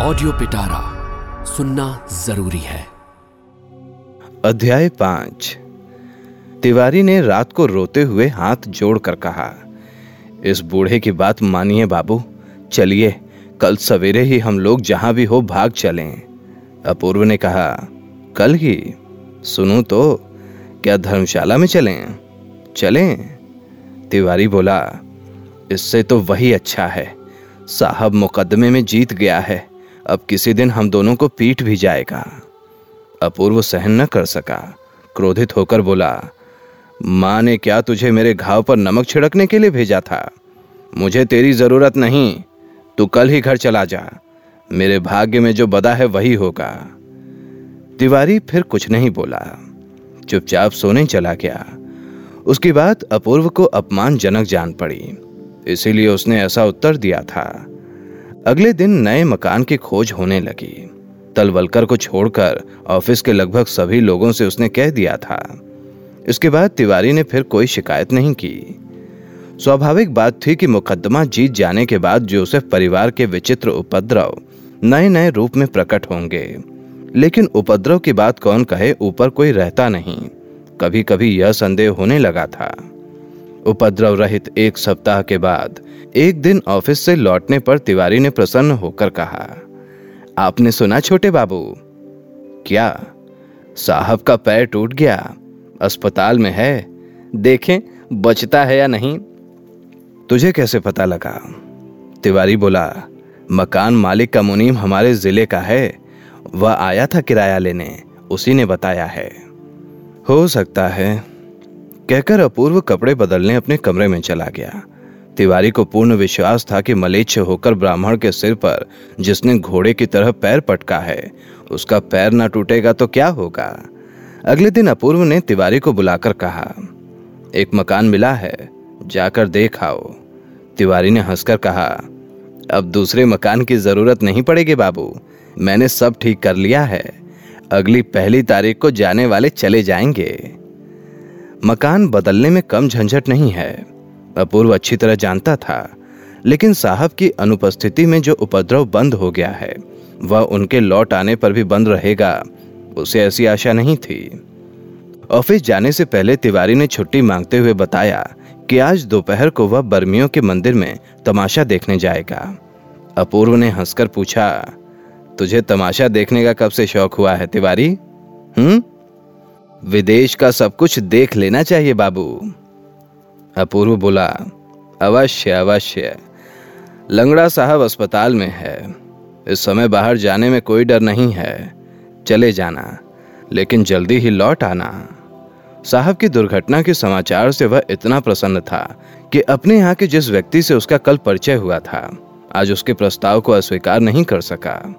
Audio पिटारा सुनना ज़रूरी है। अध्याय पाँच। तिवारी ने रात को रोते हुए हाथ जोड़कर कहा, इस बूढ़े की बात मानिए बाबू, चलिए, कल सवेरे ही हम लोग जहाँ भी हो भाग चलें। अपूर्व ने कहा, कल ही? सुनू तो क्या धर्मशाला में चलें? चलें? तिवारी बोला, इससे तो वही अच्छा है, साहब मुकदमे में जीत गया है। अब किसी दिन हम दोनों को पीट भी जाएगा। अपूर्व सहन न कर सका। क्रोधित होकर बोला, माँ ने क्या तुझे मेरे घाव पर नमक छिड़कने के लिए भेजा था? मुझे तेरी ज़रूरत नहीं। तू कल ही घर चला जा। मेरे भाग्य में जो बदा है वही होगा। तिवारी फिर कुछ नहीं बोला। चुपचाप सोने चला गया। उसकी बात अपूर्व को अपमानजनक जान पड़ी। इसीलिए उसने ऐसा उत्तर दिया था। अगले दिन नए मकान की खोज होने लगी। तलवलकर को छोड़कर ऑफ़िस के लगभग सभी लोगों से उसने कह दिया था। इसके बाद तिवारी ने फिर कोई शिकायत नहीं की। स्वाभाविक बात थी कि मुकदमा जीत जाने के बाद जोसेफ परिवार के विचित्र उपद्रव नए नए रूप में प्रकट होंगे। लेकिन उपद्रव की बात कौन कहे, ऊपर कोई रहता नहीं। कभी कभी यह संदेह होने लगा था। उपद्रव रहित एक सप्ताह के बाद, एक दिन ऑफ़िस से लौटने पर तिवारी ने प्रसन्न होकर कहा, आपने सुना छोटे बाबू? क्या साहब का पैर टूट गया? अस्पताल में है? देखें, बचता है या नहीं? तुझे कैसे पता लगा? तिवारी बोला, मकान मालिक का मुनीम हमारे ज़िले का है। वह आया था किराया लेने, उसी ने बताया है। हो सकता है कहकर अपूर्व कपड़े बदलने अपने कमरे में चला गया। तिवारी को पूर्ण विश्वास था कि मलेच्छ होकर ब्राह्मण के सिर पर, जिसने घोड़े की तरह पैर पटका है, उसका पैर ना टूटेगा तो क्या होगा? अगले दिन अपूर्व ने तिवारी को बुलाकर कहा, एक मकान मिला है, जाकर देख आओ। तिवारी ने हंसकर कहा, अब दूसरे मकान की ज़रूरत नहीं पड़ेगी बाबू, मैंने सब ठीक कर लिया है। अगली पहली तारीख को जाने वाले चले जाएँगे। मकान बदलने में कम झंझट नहीं है। अपूर्व अच्छी तरह जानता था, लेकिन साहब की अनुपस्थिति में जो उपद्रव बंद हो गया है, वह उनके लौट आने पर भी बंद रहेगा, उसे ऐसी आशा नहीं थी। ऑफ़िस जाने से पहले तिवारी ने छुट्टी मांगते हुए बताया कि आज दोपहर को वह बर्मियों के मंदिर में तमाशा देखने जाएगा। अपूर्व ने हंसकर पूछा, तुझे तमाशा देखने का कब से शौक हुआ है तिवारी? हम्म? विदेश का सब कुछ देख लेना चाहिए बाबू। अपूर्व बोला, अवश्य अवश्य। लंगड़ा साहब अस्पताल में है। इस समय बाहर जाने में कोई डर नहीं है। चले जाना, लेकिन जल्दी ही लौट आना। साहब की दुर्घटना के समाचार से वह इतना प्रसन्न था कि अपने यहाँ के जिस व्यक्ति से उसका कल परिचय हुआ था, आज उसके प्रस्ताव को अस्वीकार नहीं कर सका।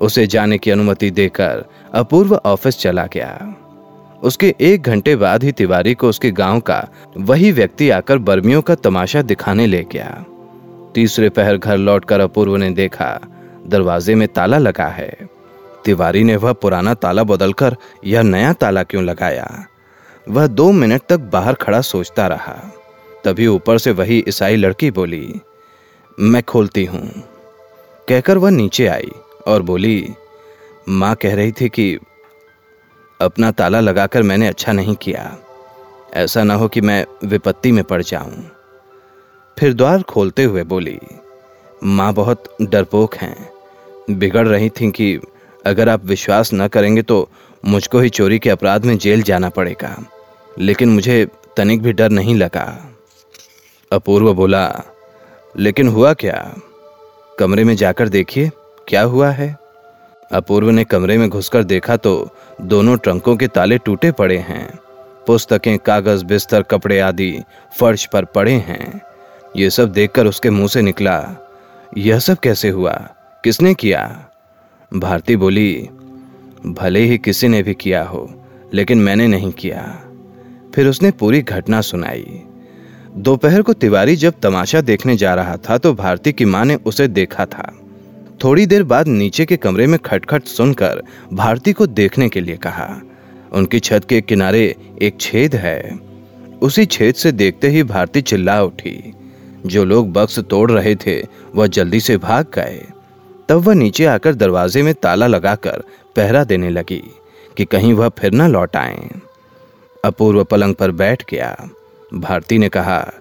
उसे जाने की अनुमति देकर अपूर्व ऑफ़िस चला गया। उसके एक घंटे बाद ही तिवारी को उसके गाँव का वही व्यक्ति आकर बर्मियों का तमाशा दिखाने ले गया। तीसरे पहर घर लौटकर अपूर्व ने देखा, दरवाजे में ताला लगा है। तिवारी ने वह पुराना ताला बदलकर यह नया ताला क्यों लगाया? वह दो मिनट तक बाहर खड़ा सोचता रहा। तभी ऊपर से वही ईसाई लड़की बोली, मैं खोलती हूँ। कहकर वह नीचे आई और बोली, माँ कह रही थी कि अपना ताला लगाकर मैंने अच्छा नहीं किया। ऐसा ना हो कि मैं विपत्ति में पड़ जाऊँ। फिर द्वार खोलते हुए बोली, माँ बहुत डरपोक हैं। बिगड़ रही थी कि अगर आप विश्वास न करेंगे तो मुझको ही चोरी के अपराध में जेल जाना पड़ेगा। लेकिन मुझे तनिक भी डर नहीं लगा। अपूर्व बोला, लेकिन हुआ क्या? कमरे में जाकर देखिए, क्या हुआ है? अपूर्व ने कमरे में घुसकर देखा तो दोनों ट्रंकों के ताले टूटे पड़े हैं। पुस्तकें, कागज़, बिस्तर, कपड़े आदि फर्श पर पड़े हैं। ये सब देखकर उसके मुँह से निकला। यह सब कैसे हुआ? किसने किया? भारती बोली, भले ही किसी ने भी किया हो, लेकिन मैंने नहीं किया। फिर उसने पूरी घटना सुनाई। दोपहर को तिवारी जब तमाशा देखने जा रहा था तो भारती की माँ ने उसे देखा था। थोड़ी देर बाद नीचे के कमरे में खटखट सुनकर भारती को देखने के लिए कहा, उनकी छत के किनारे एक छेद है। उसी छेद से देखते ही भारती चिल्ला उठी। जो लोग बक्स तोड़ रहे थे, वह जल्दी से भाग गए। तब वह नीचे आकर दरवाजे में ताला लगाकर पहरा देने लगी कि कहीं वह फिर न लौट आए। अपूर्व पलंग पर बैठ गया। भारती ने कहा,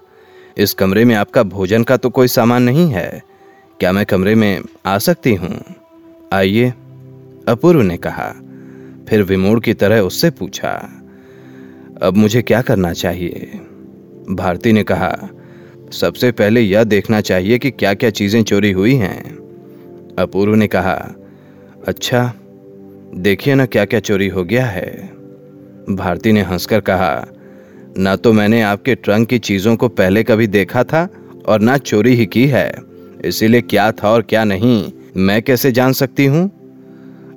इस कमरे में आपका भोजन का तो कोई सामान नहीं है। क्या मैं कमरे में आ सकती हूँ? आइए, अपूर्व ने कहा। फिर विमोड़ की तरह उससे पूछा, अब मुझे क्या करना चाहिए? भारती ने कहा, सबसे पहले यह देखना चाहिए कि क्या क्या चीज़ें चोरी हुई हैं। अपूर्व ने कहा अच्छा देखिए ना क्या क्या चोरी हो गया है। भारती ने हंसकर कहा, ना तो मैंने आपके ट्रंक की चीज़ों को पहले कभी देखा था और ना चोरी ही की है। इसीलिए क्या था और क्या नहीं, मैं कैसे जान सकती हूँ?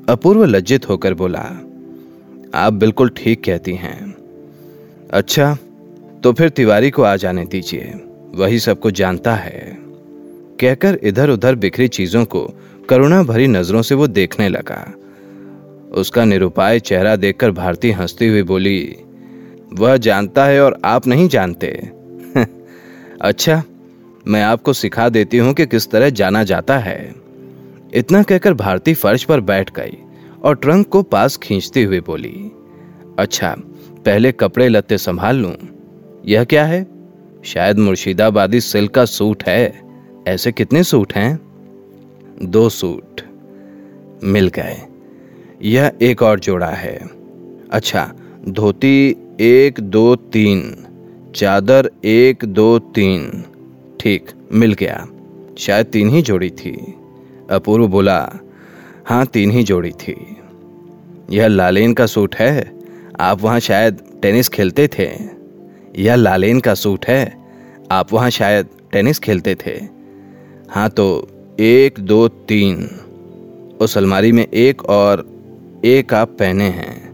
अपूर्व लज्जित होकर बोला, आप बिल्कुल ठीक कहती हैं। अच्छा तो फिर तिवारी को आ जाने दीजिए, वही सब कुछ जानता है। कहकर इधर उधर बिखरी चीज़ों को करुणा भरी नज़रों से वो देखने लगा। उसका निरुपाय चेहरा देखकर भारती हंसती हुई बोली, वह जानता है और आप नहीं जानते। अच्छा मैं आपको सिखा देती हूँ कि किस तरह जाना जाता है। इतना कहकर भारती फर्श पर बैठ गई और ट्रंक को पास खींचती हुई बोली अच्छा पहले कपड़े लत्ते संभाल लूँ। यह क्या है? शायद मुर्शिदाबादी सिल्क का सूट है। ऐसे कितने सूट हैं? दो सूट मिल गए। यह एक और जोड़ा है। अच्छा धोती एक दो तीन, चादर एक दो तीन ठीक मिल गया। शायद तीन ही जोड़ी थी। अपूर्व बोला हाँ तीन ही जोड़ी थी। यह लालेन का सूट है? आप वहाँ शायद टेनिस खेलते थे। यह लालेन का सूट है? आप वहाँ शायद टेनिस खेलते थे। हाँ तो एक, दो, तीन। उस अलमारी में एक और एक आप पहने हैं।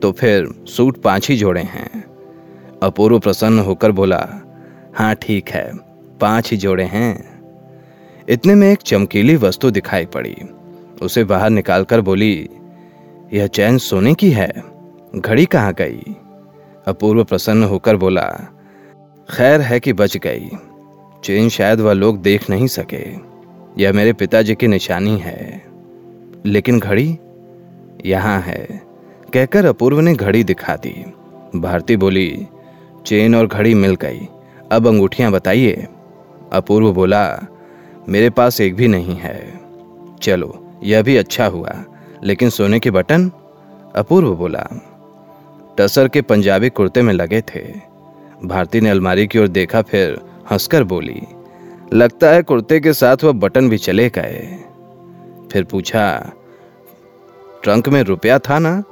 तो फिर सूट पाँच ही जोड़े हैं। अपूर्व प्रसन्न होकर बोला हाँ ठीक है। पाँच ही जोड़े हैं। इतने में एक चमकीली वस्तु दिखाई पड़ी। उसे बाहर निकालकर बोली, यह चैन सोने की है। घड़ी कहाँ गई? अपूर्व प्रसन्न होकर बोला, खैर है कि बच गई। चेन शायद वह लोग देख नहीं सके। यह मेरे पिताजी की निशानी है। लेकिन घड़ी यहाँ है। कहकर अपूर्व ने घड़ी दिखा दी। भारती बोली, चेन और घड़ी मिल गई। अब अंगूठियाँ बताइए। अपूर्व बोला, मेरे पास एक भी नहीं है। चलो, यह भी अच्छा हुआ, लेकिन सोने के बटन? अपूर्व बोला, टसर के पंजाबी कुर्ते में लगे थे। भारती ने अलमारी की ओर देखा, फिर हंसकर बोली, लगता है कुर्ते के साथ वह बटन भी चले गए। फिर पूछा, ट्रंक में रुपया था ना?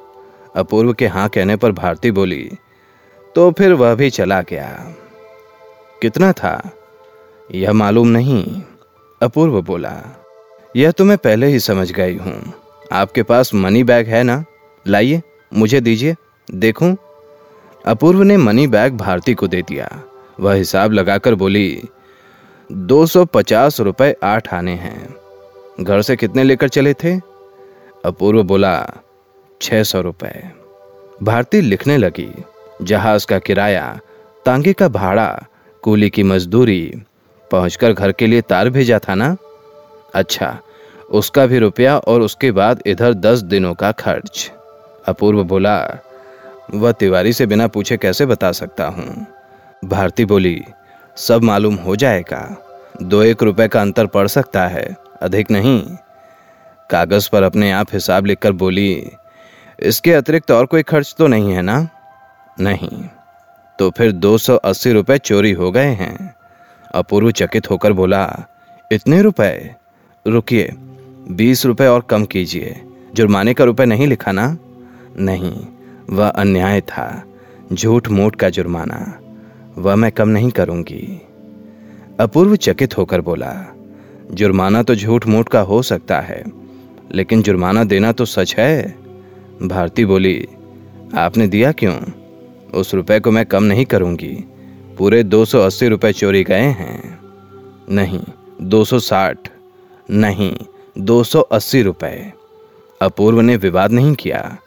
अपूर्व के हाँ कहने पर भारती बोली तो फिर वह भी चला गया। कितना था? यह मालूम नहीं। अपूर्व बोला, यह तो मैं पहले ही समझ गई हूँ। आपके पास मनी बैग है ना? लाइए, मुझे दीजिए, देखूँ? अपूर्व ने मनी बैग भारती को दे दिया। वह हिसाब लगाकर बोली, दो सौ पचास रुपए आठ आने हैं। घर से कितने लेकर चले थे? अपूर्व बोला, छह सौ रुपए। भारती लिखने लगी, जहाज़ का किराया तांगे का भाड़ा, कूली की मजदूरी पहुंचकर घर के लिए तार भेजा था ना? अच्छा उसका भी रुपया और उसके बाद इधर दस दिनों का खर्च। अपूर्व बोला, वह तिवारी से बिना पूछे कैसे बता सकता हूँ? भारती बोली, सब मालूम हो जाएगा। दो एक रुपए का अंतर पड़ सकता है, अधिक नहीं। कागज़ पर अपने आप हिसाब लिखकर बोली, इसके अतिरिक्त और कोई खर्च तो नहीं है ना? नहीं। तो फिर दो सौ अस्सी रुपए चोरी हो गए हैं। अपूर्व चकित होकर बोला, इतने रुपए? रुकिए, बीस रुपए और कम कीजिए। जुर्माने का रुपए नहीं लिखा ना? नहीं, वह अन्याय था झूठ मूठ का जुर्माना, वह मैं कम नहीं करूँगी। अपूर्व चकित होकर बोला, जुर्माना तो झूठ मूठ का हो सकता है, लेकिन जुर्माना देना तो सच है? भारती बोली, आपने दिया क्यों? उस रुपए को मैं कम नहीं करूँगी। पूरे दो सौ अस्सी रुपए चोरी गए हैं। नहीं, दो सौ साठ। नहीं, दो सौ अस्सी रुपए। अपूर्व ने विवाद नहीं किया।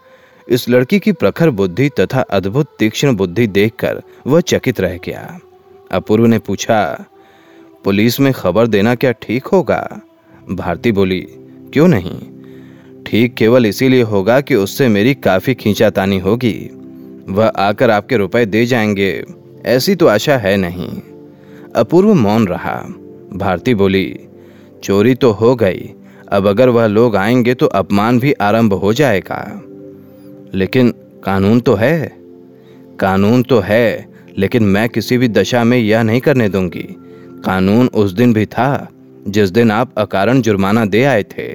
इस लड़की की प्रखर बुद्धि तथा अद्भुत तीक्ष्ण बुद्धि देखकर वह चकित रह गया। अपूर्व ने पूछा, पुलिस में खबर देना क्या ठीक होगा? भारती बोली, क्यों नहीं? ठीक केवल इसीलिए होगा कि उससे मेरी काफ़ी खींचातानी होगी। वह आकर आपके रुपए दे जाएँगे। ऐसी तो आशा है नहीं। अपूर्व मौन रहा। भारती बोली, चोरी तो हो गई। अब अगर वह लोग आएँगे तो अपमान भी आरंभ हो जाएगा। लेकिन कानून तो है। कानून तो है, लेकिन मैं किसी भी दशा में यह नहीं करने दूँगी। कानून उस दिन भी था, जिस दिन आप अकारण जुर्माना दे आए थे।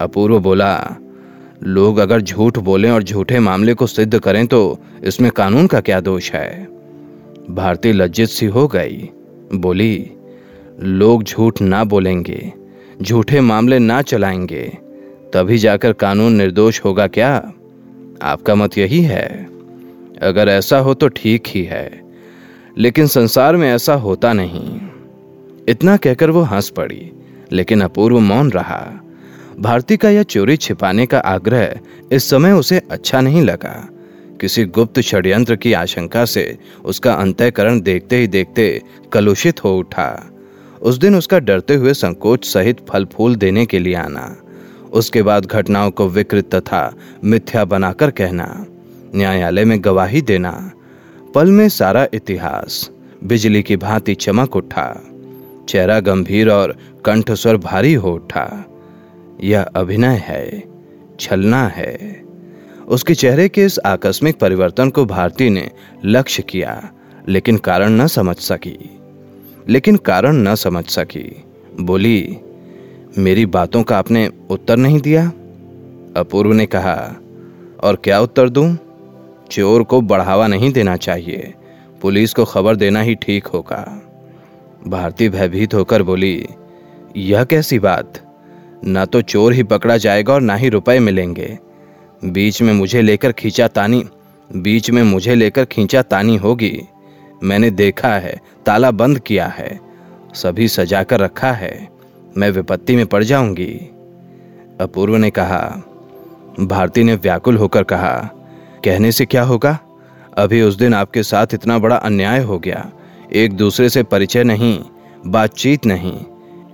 अपूर्व बोला, लोग अगर झूठ बोलें और झूठे मामले को सिद्ध करें तो इसमें कानून का क्या दोष है? भारती लज्जित सी हो गई। बोली, लोग झूठ ना बोलेंगे, झूठे मामले ना चलाएँगे, तभी जाकर कानून निर्दोष होगा क्या? आपका मत यही है। अगर ऐसा हो तो ठीक ही है, लेकिन संसार में ऐसा होता नहीं। इतना कहकर वो हंस पड़ी, लेकिन अपूर्व मौन रहा। भारती का यह चोरी छिपाने का आग्रह इस समय उसे अच्छा नहीं लगा। किसी गुप्त षड्यंत्र की आशंका से उसका अंतःकरण देखते ही देखते कलुषित हो उठा। उस दिन उसका डरते हुए संकोच सहित फल फूल देने के लिए आना। उसके बाद घटनाओं को विकृत तथा मिथ्या बनाकर कहना, न्यायालय में गवाही देना। पल में सारा इतिहास, बिजली की भांति चमक उठा। चेहरा गंभीर और कंठस्वर भारी हो उठा। यह अभिनय है, छलना है। उसके चेहरे के इस आकस्मिक परिवर्तन को भारती ने लक्ष्य किया, लेकिन कारण न समझ सकी। लेकिन कारण न समझ सकी। बोली, मेरी बातों का आपने उत्तर नहीं दिया? अपूर्व ने कहा, और क्या उत्तर दूँ? चोर को बढ़ावा नहीं देना चाहिए। पुलिस को खबर देना ही ठीक होगा। भारती भयभीत होकर बोली, यह कैसी बात? ना तो चोर ही पकड़ा जाएगा और ना ही रुपए मिलेंगे। बीच में मुझे लेकर खींचा तानी। बीच में मुझे लेकर खींचा तानी होगी। मैंने देखा है, ताला बंद किया है, सभी सजा कर रखा है। मैं विपत्ति में पड़ जाऊँगी। अपूर्व ने कहा। भारती ने व्याकुल होकर कहा, कहने से क्या होगा? अभी उस दिन आपके साथ इतना बड़ा अन्याय हो गया। एक दूसरे से परिचय नहीं, बातचीत नहीं।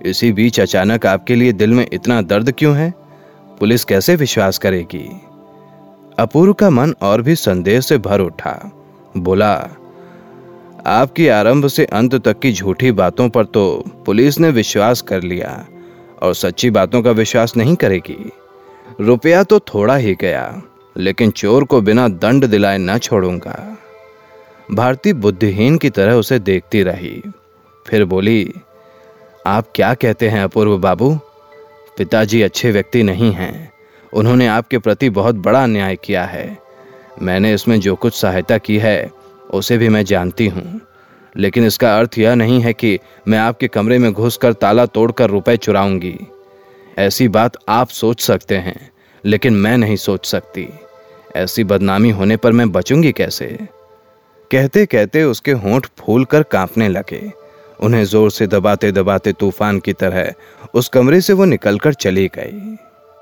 इसी बीच अचानक आपके लिए दिल में इतना दर्द क्यों है? पुलिस कैसे विश्वास करेगी? अपूर्व का मन और भी संदेह से भर उठा। बोला, आपकी आरंभ से अंत तक की झूठी बातों पर तो पुलिस ने विश्वास कर लिया और सच्ची बातों का विश्वास नहीं करेगी। रुपया तो थोड़ा ही गया, लेकिन चोर को बिना दंड दिलाए न छोड़ूँगा। भारती बुद्धिहीन की तरह उसे देखती रही। फिर बोली, आप क्या कहते हैं अपूर्व बाबू? पिताजी अच्छे व्यक्ति नहीं हैं। उन्होंने आपके प्रति बहुत बड़ा अन्याय किया है। मैंने इसमें जो कुछ सहायता की है, उसे भी मैं जानती हूँ। लेकिन इसका अर्थ यह नहीं है कि मैं आपके कमरे में घुसकर ताला तोड़कर रुपए चुराऊँगी। ऐसी बात आप सोच सकते हैं, लेकिन मैं नहीं सोच सकती। ऐसी बदनामी होने पर मैं बचूँगी कैसे? कहते कहते उसके होंठ फूल कर कांपने लगे। उन्हें ज़ोर से दबाते दबाते तूफ़ान की तरह उस कमरे से वो निकलकर चली गई।